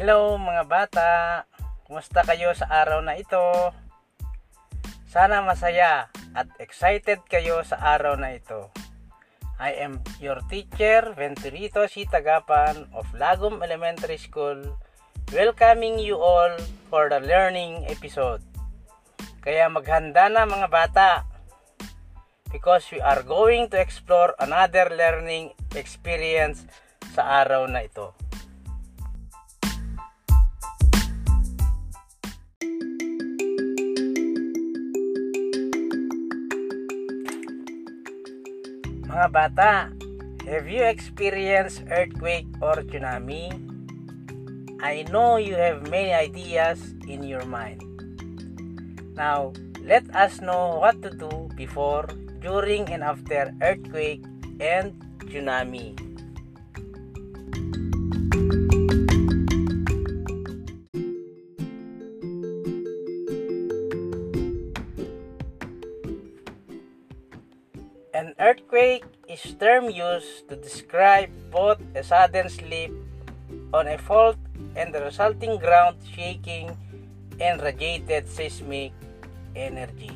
Hello mga bata! Kumusta kayo sa araw na ito? Sana masaya at excited kayo sa araw na ito. I am your teacher, Venturito C. Tagapan of Lagom Elementary School, welcoming you all for the learning episode. Kaya maghanda na mga bata because we are going to explore another learning experience sa araw na ito. Mga bata, have you experienced earthquake or tsunami? I know you have many ideas in your mind. Now, let us know what to do before, during, and after earthquake and tsunami. Is term used to describe both a sudden slip on a fault and the resulting ground shaking and radiated seismic energy.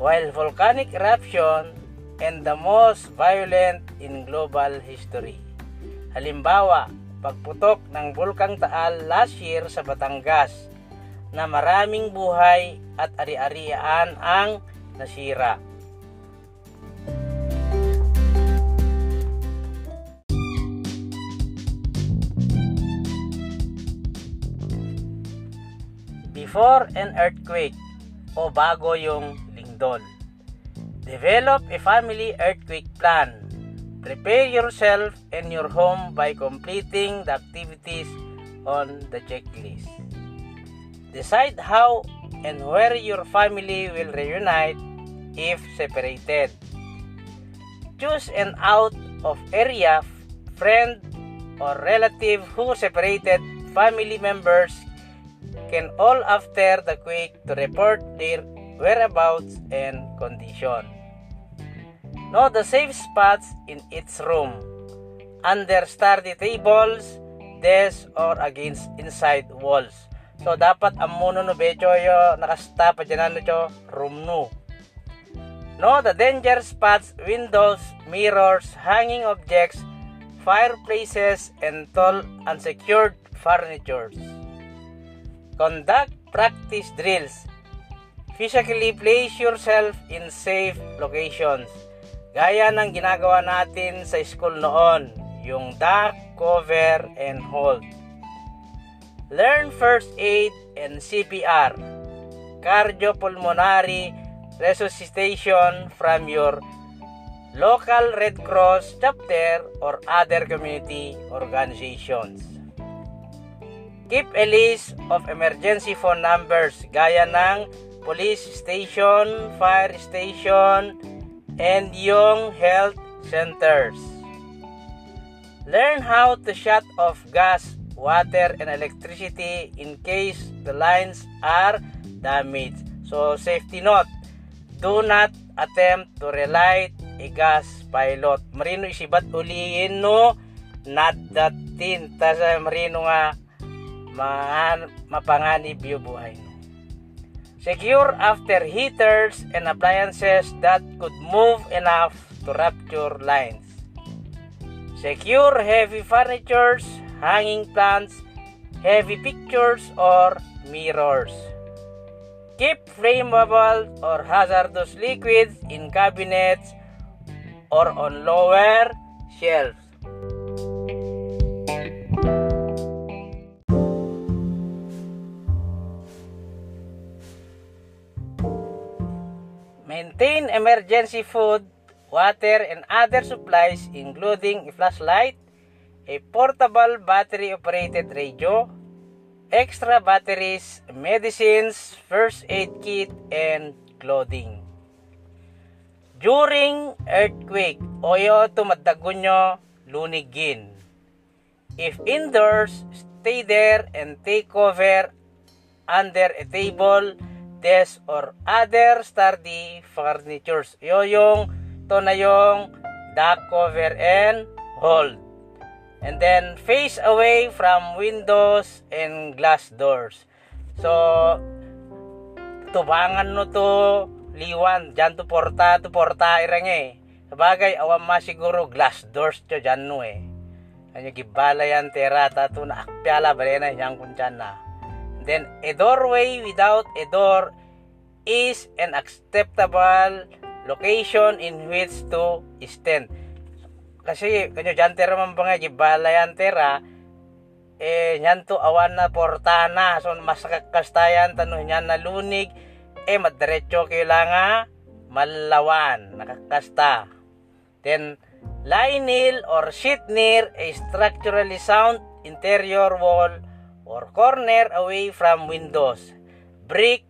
While volcanic eruption and the most violent in global history. Halimbawa, pagputok ng Bulkang Taal last year sa Batangas na maraming buhay at ari-arian ang nasira. Before an earthquake o bago yung lindol. Develop a family earthquake plan. Prepare yourself and your home by completing the activities on the checklist. Decide how and where your family will reunite if separated. Choose an out of area friend or relative who separated family members can all after the quake to report their whereabouts and condition. Know the safe spots in its room, under study tables, desks, or against inside walls. So, dapat ang muno no becho yo nakasta pa dyan ano room no. Know the danger spots, windows, mirrors, hanging objects, fireplaces, and tall unsecured furnitures. Conduct practice drills. Physically place yourself in safe locations. Gaya ng ginagawa natin sa school noon, yung duck, cover, and hold. Learn first aid and CPR, cardiopulmonary resuscitation from your local Red Cross chapter or other community organizations. Keep a list of emergency phone numbers gaya ng police station, fire station, and yung health centers. Learn how to shut off gas, water, and electricity in case the lines are damaged. So, safety note, do not attempt to relight a gas pilot. Marino isibat uliin no, not that tin. Tasa marino nga man, mapanganib yung buhay mo. Secure after heaters and appliances that could move enough to rupture lines. Secure heavy furnitures, hanging plants, heavy pictures, or mirrors. Keep flammable or hazardous liquids in cabinets or on lower shelves. Maintain emergency food, water, and other supplies including a flashlight, a portable battery-operated radio, extra batteries, medicines, first aid kit, and clothing. During earthquake, oyo tumadagunyo lunigin. If indoors, stay there and take cover under a table, desk, or other sturdy furnitures. Yo yung to na yung duck cover and hold. And then face away from windows and glass doors. So, tubangan no to liwan, dyan to porta, to porta irang eh. Sabagay, awan ma siguro glass doors to dyan no eh. Ano gibala yan tera, tato na akpyala, balena yang kunchan na. Then, a doorway without a door is an acceptable location in which to stand. Kasi, kanyo dyan tera man ba nga, gibala yan tera, eh, nyan to awan na portana, so mas kakastayan, tanong nyan na lunig, eh, madiretso kayo lang nga, malawan, nakakasta. Then, lie or sit near a structurally sound interior wall or corner away from windows, brick,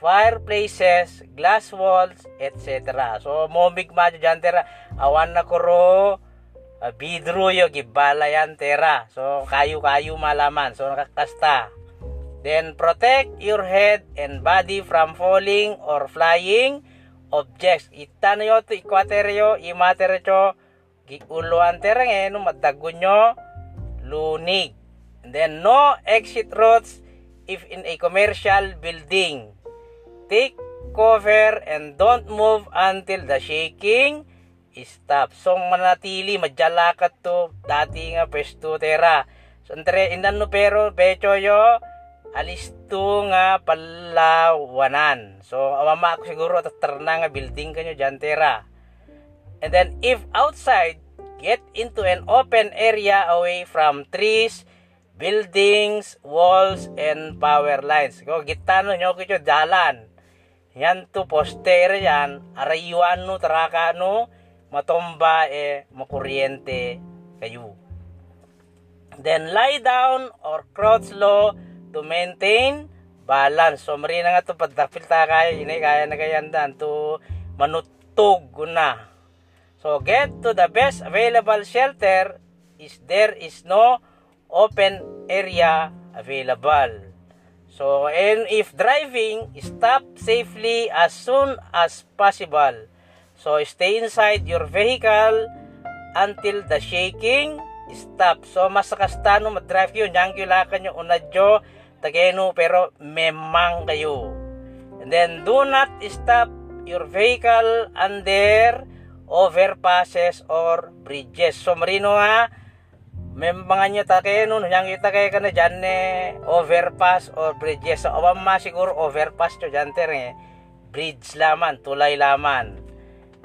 fireplaces, glass walls, etc. So, momig madyo dyan tera, awan na kuro, uh, bidro yo gibala yan tera. So, kayo-kayo malaman. So, nakakasta. Then, protect your head and body from falling or flying objects. Itano yo to ikwateryo, imateryo, giuluan tereng eh, no madagun nyo, lunig. And then, no exit routes if in a commercial building. Take cover and don't move until the shaking stop. So, manatili, madjalakat to, dati nga pwesto tera. So, entre, indan no pero, pecho yo, alis to nga palawanan. So, awama ako siguro tatarna nga building kanyo dyan tera. And then, if outside, get into an open area away from trees, buildings, walls, and power lines. Ko gitano nyo kito dalan. Yan to poster yan, arayuan no, taraka no, matomba e makuryente kayo. Then lie down or crouch low to maintain balance. So, mari na nga to padapil ta kaya, ini kaya na kayandan to manutog na. So, get to the best available shelter is there is no open area available. So, and if driving, stop safely as soon as possible. So, stay inside your vehicle until the shaking stop. So, mas kastano mag-drive yun. Yang kilakan nyo unadyo Tagano pero memang kayo. And then do not stop your vehicle under overpasses or bridges. So marino ha, memang nyo takeno, yang kita kaya ka na dyan eh, overpass or bridges. So awam ma siguro overpass to dyan eh. Bridge laman, tulay laman.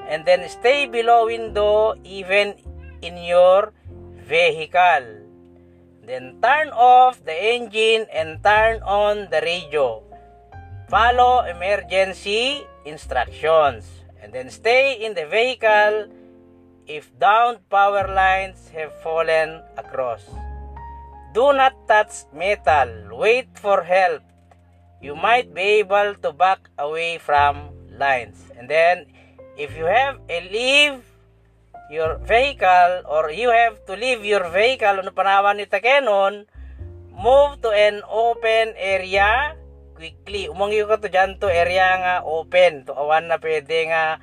And then stay below window even in your vehicle. Then turn off the engine and turn on the radio. Follow emergency instructions. And then stay in the vehicle if downed power lines have fallen across. Do not touch metal. Wait for help. You might be able to back away from lines. And then, if you have a leave your vehicle or you have to leave your vehicle ano panawan ni takenon move to an open area quickly umangyo ka to dyan to area nga open to awan na pwede nga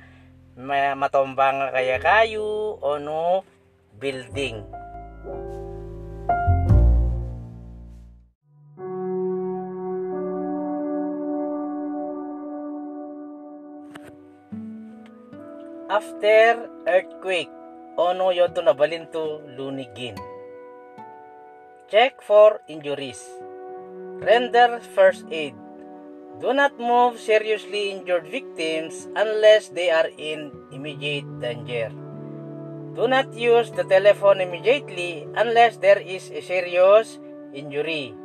matombang nga kaya kayo o no building After earthquake, ono yoto na balinto lunigin. Check for injuries. Render first aid. Do not move seriously injured victims unless they are in immediate danger. Do not use the telephone immediately unless there is a serious injury,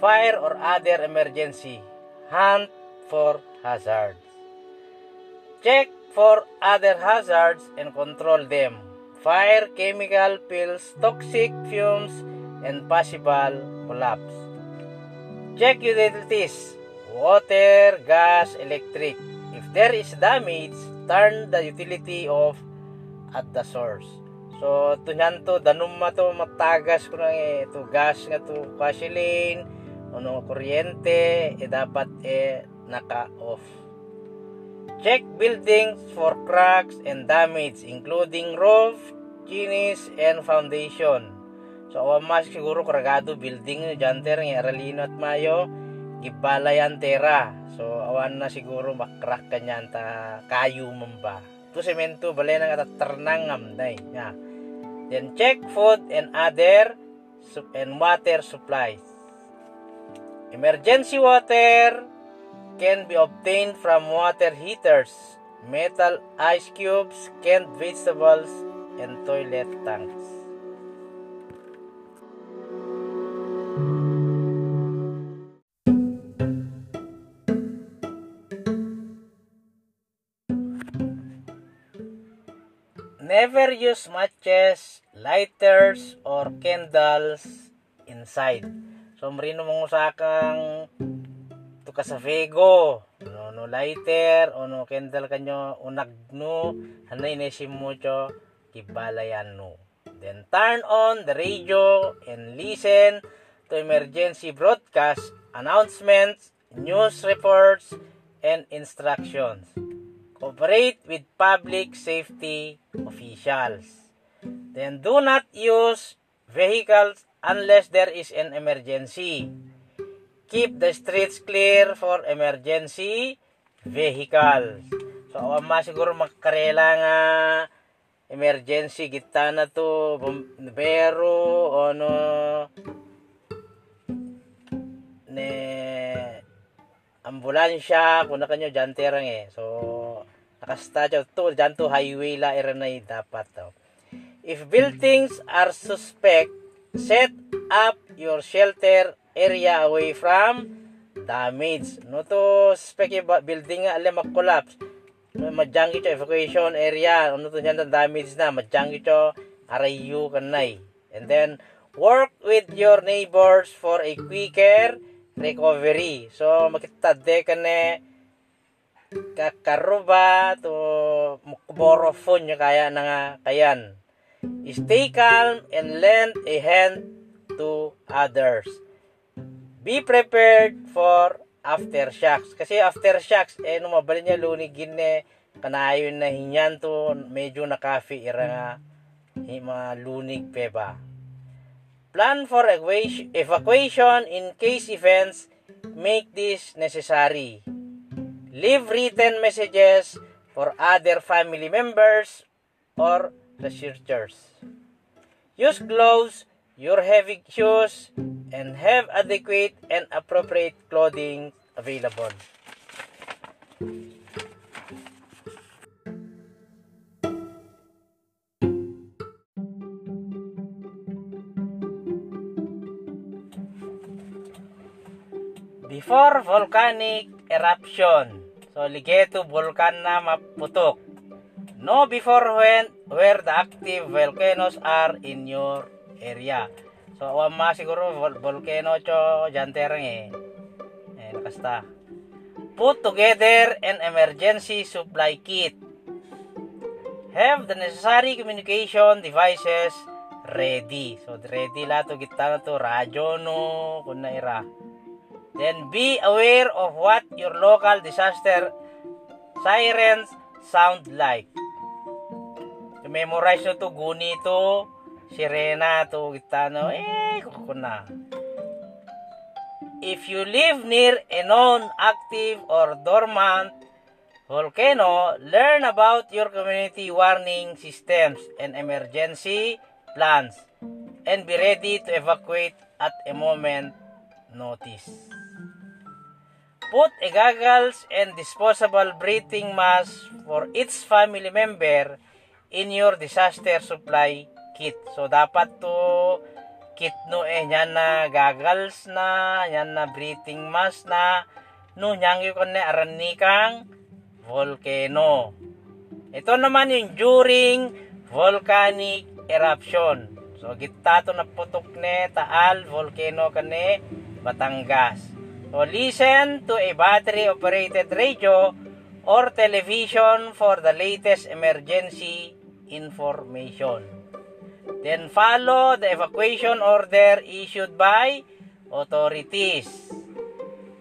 fire or other emergency. Hunt for hazards. Check for other hazards and control them. Fire, chemical pills, toxic fumes, and possible collapse. Check utilities, water, gas, electric. If there is damage, turn the utility off at the source. So, tunyan to, danum ma to, matagas ko na eh, to gas nga to, gasoline, ano, kuryente, eh, dapat eh, naka-off. Check buildings for cracks and damage including roof, chimneys, and foundation. So awan mas siguro karagado building janter ng Aralino at Mayo gibalayan tera. So awan na siguro makrak kanyan ta kayo mamba. Tu semento balay nang ataternang amday. Yeah. Then check food and other and water supplies. Emergency water can be obtained from water heaters, metal ice cubes, canned vegetables, and toilet tanks. Never use matches, lighters, or candles inside. So, marino mong usakang to ka sa Vego, no, no lighter, o no candle kanyo, unagno, hanay nesim mo cho, kibalayan no. Then, turn on the radio and listen to emergency broadcast, announcements, news reports, and instructions. Cooperate with public safety officials. Then do not use vehicles unless there is an emergency. Keep the streets clear for emergency vehicles. So, awan ma siguro magkarela nga emergency kita na to bombero o no ne ambulansya kung na kanyo janterang eh. So, nakastadyo to dyan to highway la iranay dapat to. If buildings are suspect, set up your shelter area away from damage. No to suspect building nga alam mag-collapse. No, madyangi to evacuation area. Ano to dyan damage na. Madyangi to arayu kanay. And then, work with your neighbors for a quicker recovery. So, makita de ka na kakaruba to mukborofon nyo kaya na nga kayan. Stay calm and lend a hand to others. Be prepared for aftershocks. Kasi aftershocks, eh, nung mabali niya lunigin eh, kanayon na hinyan to, medyo nakafi ira nga, mga lunig peba. Plan for evacuation in case events make this necessary. Leave written messages for other family members or researchers. Use gloves, your heavy shoes, and have adequate and appropriate clothing available. Before volcanic eruption, so ligeto volcan na maputok. Know before when where the active volcanoes are in your area. So awan siguro vol- volcano cho janterang eh. Eh nakasta. Put together an emergency supply kit. Have the necessary communication devices ready. So ready la to kita na to radyo no kun na ira. Then be aware of what your local disaster sirens sound like. To memorize nyo to, guni to, sirena to, gitano, eh, kukuna. If you live near a known active or dormant volcano, learn about your community warning systems and emergency plans and be ready to evacuate at a moment notice. Put a goggles and disposable breathing mask for each family member in your disaster supply kit. So, dapat to kit no eh, yan na goggles na, yan na breathing mask na, no, yan yung na aranikang volcano. Ito naman yung during volcanic eruption. So, kita to na putok ne, taal, volcano kane, Batangas. So, listen to a battery-operated radio or television for the latest emergency information. Then follow the evacuation order issued by authorities.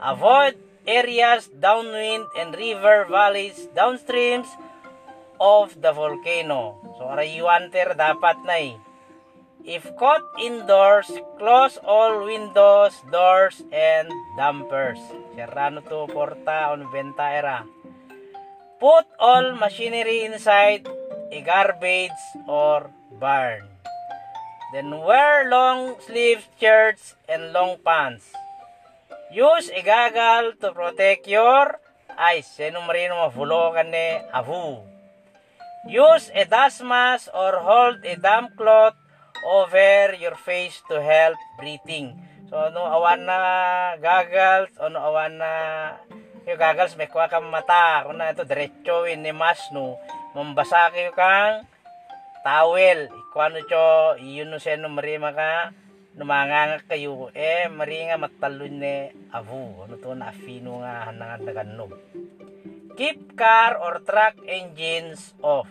Avoid areas downwind and river valleys downstreams of the volcano. So, arayuanter dapat na eh. If caught indoors, close all windows, doors, and dampers. Serrano to porta on venta era. Put all machinery inside a garbage or barn. Then wear long sleeve shirts and long pants. Use a goggle to protect your eyes. Sino marino mafulokan ni avu. Use a dust mask or hold a damp cloth over your face to help breathing. So, no awan na goggles, o no awan na yung goggles, may kuha kang mata. Kung na ito, diretso ni mas, no. Mambasa kayo kang towel. Ikuano cho, iyon no siya no marima ka, numanga kayo. Eh, maringa matalun ni avu. Ano to na afino nga hanangan na ganog. Keep car or truck engines off.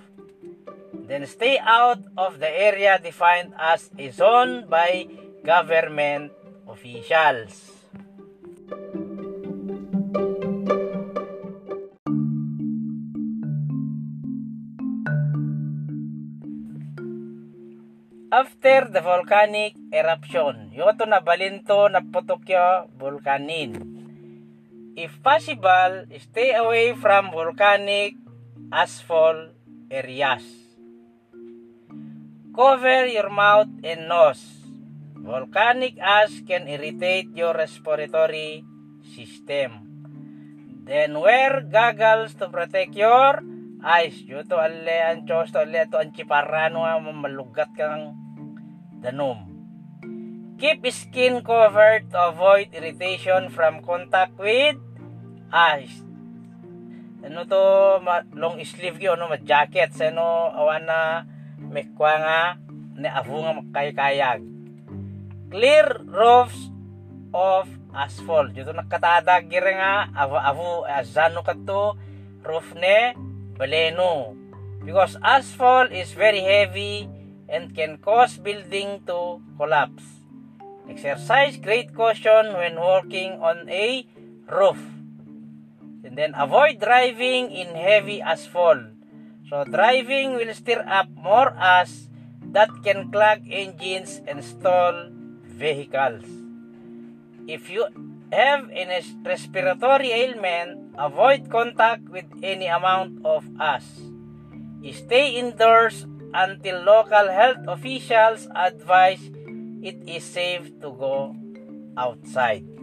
Then stay out of the area defined as a zone by government officials. After the volcanic eruption, yoto na balinto na potokyo volcanin. If possible, stay away from volcanic asphalt areas. Cover your mouth and nose. Volcanic ash can irritate your respiratory system. Then wear goggles to protect your eyes. Yuto alle ang chos to alle to ang chiparano nga malugat kang danom. Keep skin covered to avoid irritation from contact with ice. Ano to long sleeve yo no ma jacket sa no awan na may kwa nga ni avu nga makay-kayag. Clear roofs of asphalt. Dito nakatadag gira nga avu avu azano kadto roof ne baleno. Because asphalt is very heavy and can cause building to collapse. Exercise great caution when working on a roof. And then avoid driving in heavy asphalt. So driving will stir up more ash that can clog engines and stall vehicles. If you have a respiratory ailment, avoid contact with any amount of ash. Stay indoors until local health officials advise it is safe to go outside.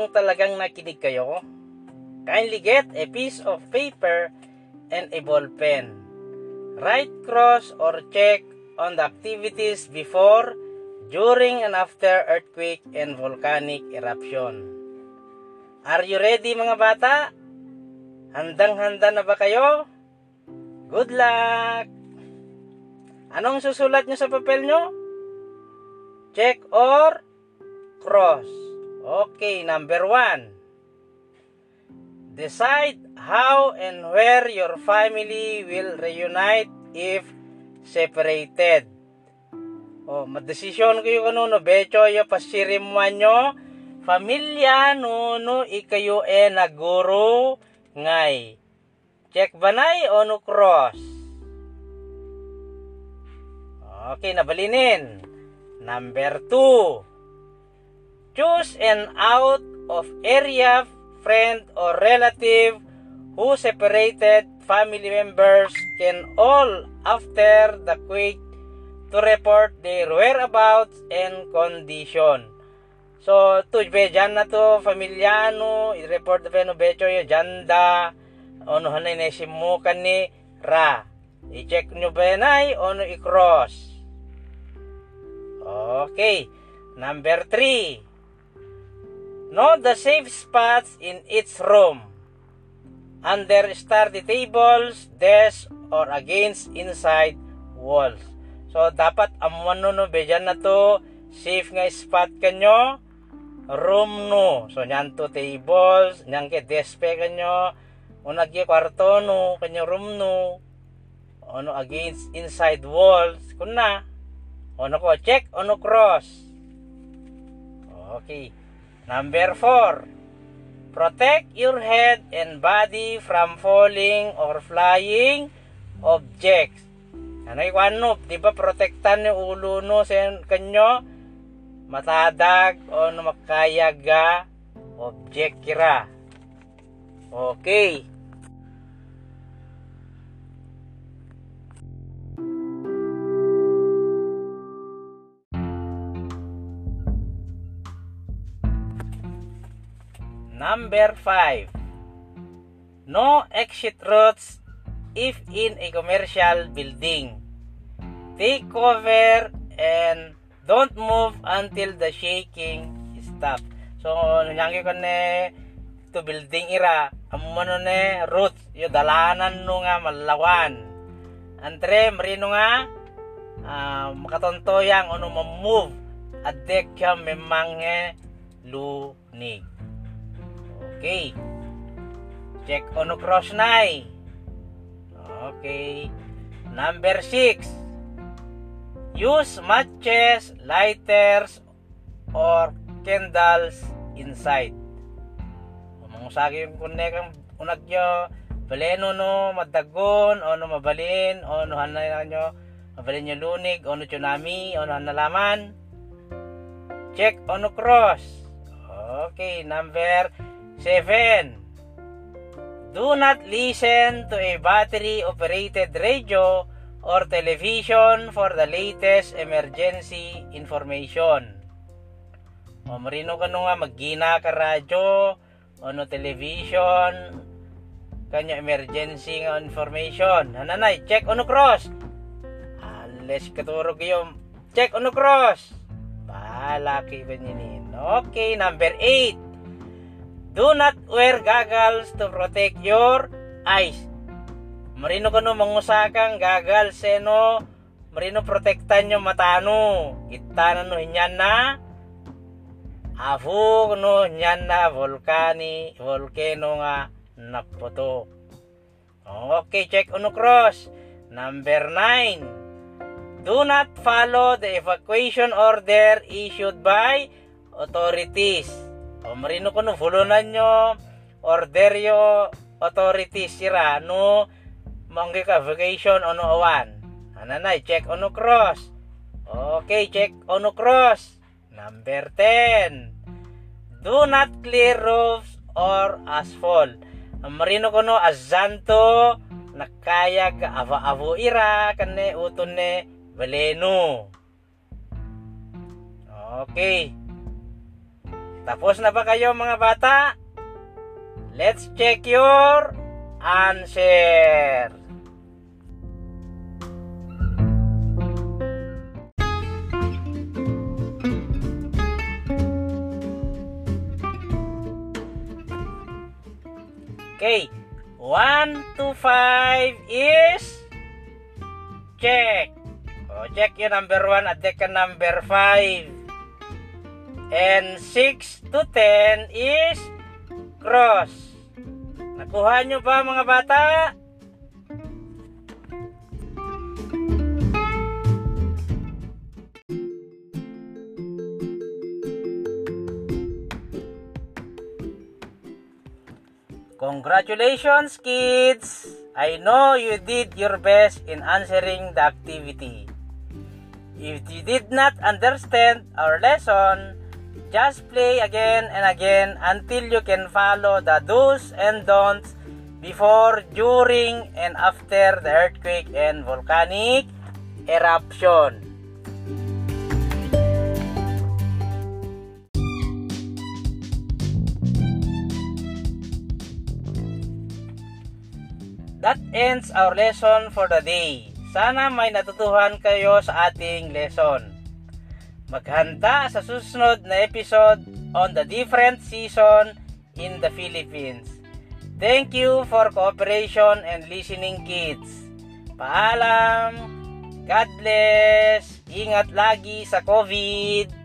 Kung talagang nakinig kayo. Kindly get a piece of paper and a ball pen. Write cross or check on the activities before, during, and after earthquake and volcanic eruption. Are you ready mga bata? Handang-handa na ba kayo? Good luck! Anong susulat nyo sa papel nyo? Check or cross. Okay, number one. Decide how and where your family will reunite if separated. O, madesisyon kayo kano no, becho yo pasirimuan nyo, familia no, no, ikayo e naguro ngay. Check banay o no cross? Okay, nabalinin. Number 2. Choose an out of area friend or relative who separated family members can all after the quake to report their whereabouts and condition. So, to be dyan na to, familyano, i-report na no becho yo, janda, ono hanay na simukan ni ra. I-check nyo ba yan ono i-cross. Okay. Number 3. Know the safe spots in each room. Under study tables, desks, or against inside walls. So, dapat amuan no, no, bejan na to, safe nga spot kanyo, room no. So, nyan to tables, nyan ke desk pe kanyo, unag kwarto no, kanyo room no, ano against inside walls, kun na, ono ko check ono cross Okay. Number 4. Protect your head and body from falling or flying objects. Ano yung ano, di ba protektan ni ulo no sa kanyo? Matadag o no makayaga object kira. Okay. Number 5. No exit routes if in a commercial building. Take cover and don't move until the shaking stops. So, nangyari ko ne to building ira, amo ne routes, yo dalanan no nga malawan. Andre, marino nga, uh, makatonto yang ano move adek kya memang lunig. Okay. Check on cross na Okay. Number 6. Use matches, lighters, or candles inside. Mga sagi yung kunekang unag nyo, baleno no, madagon, o no mabalin, o no hanay nyo, mabalin nyo lunig, o no tsunami, o no hanalaman. Check on cross. Okay, number 7. Do not listen to a battery-operated radio or television for the latest emergency information. O marino ka nga maggina ka radyo o no television kanya emergency nga information. Hananay, check ono cross. Alas katurog yung check ono cross. Balaki ba ninin? Okay, number 8. Do not wear goggles to protect your eyes. Marino kano mangusakang goggles seno marino protektan nyo matano. Itanan no hinyan na afu no hinyan na volcani volcano nga napoto. Okay, check uno cross. Number 9. Do not follow the evacuation order issued by authorities marino ko no fulunan nyo order yo authorities sira no manggi ka vacation ono awan. Ananay check ono cross. Okay check ono cross. Number 10 do not clear roofs or asphalt. Marino ko no azanto nakayag ava-avo ira kane uton ne baleno. Okay tapos na ba kayo mga bata? Let's check your answer. Okay, 1 to 5 is check. O, check yung number 1 at check number 5. And 6 to 10 is cross. Nakuha nyo ba mga bata? Congratulations kids! I know you did your best in answering the activity. If you did not understand our lesson, Just play again and again until you can follow the do's and don'ts before, during, and after the earthquake and volcanic eruption. That ends our lesson for the day. Sana may natutuhan kayo sa ating lesson maghanda sa susunod na episode on the different season in the Philippines. Thank you for cooperation and listening kids. Paalam! God bless! Ingat lagi sa COVID!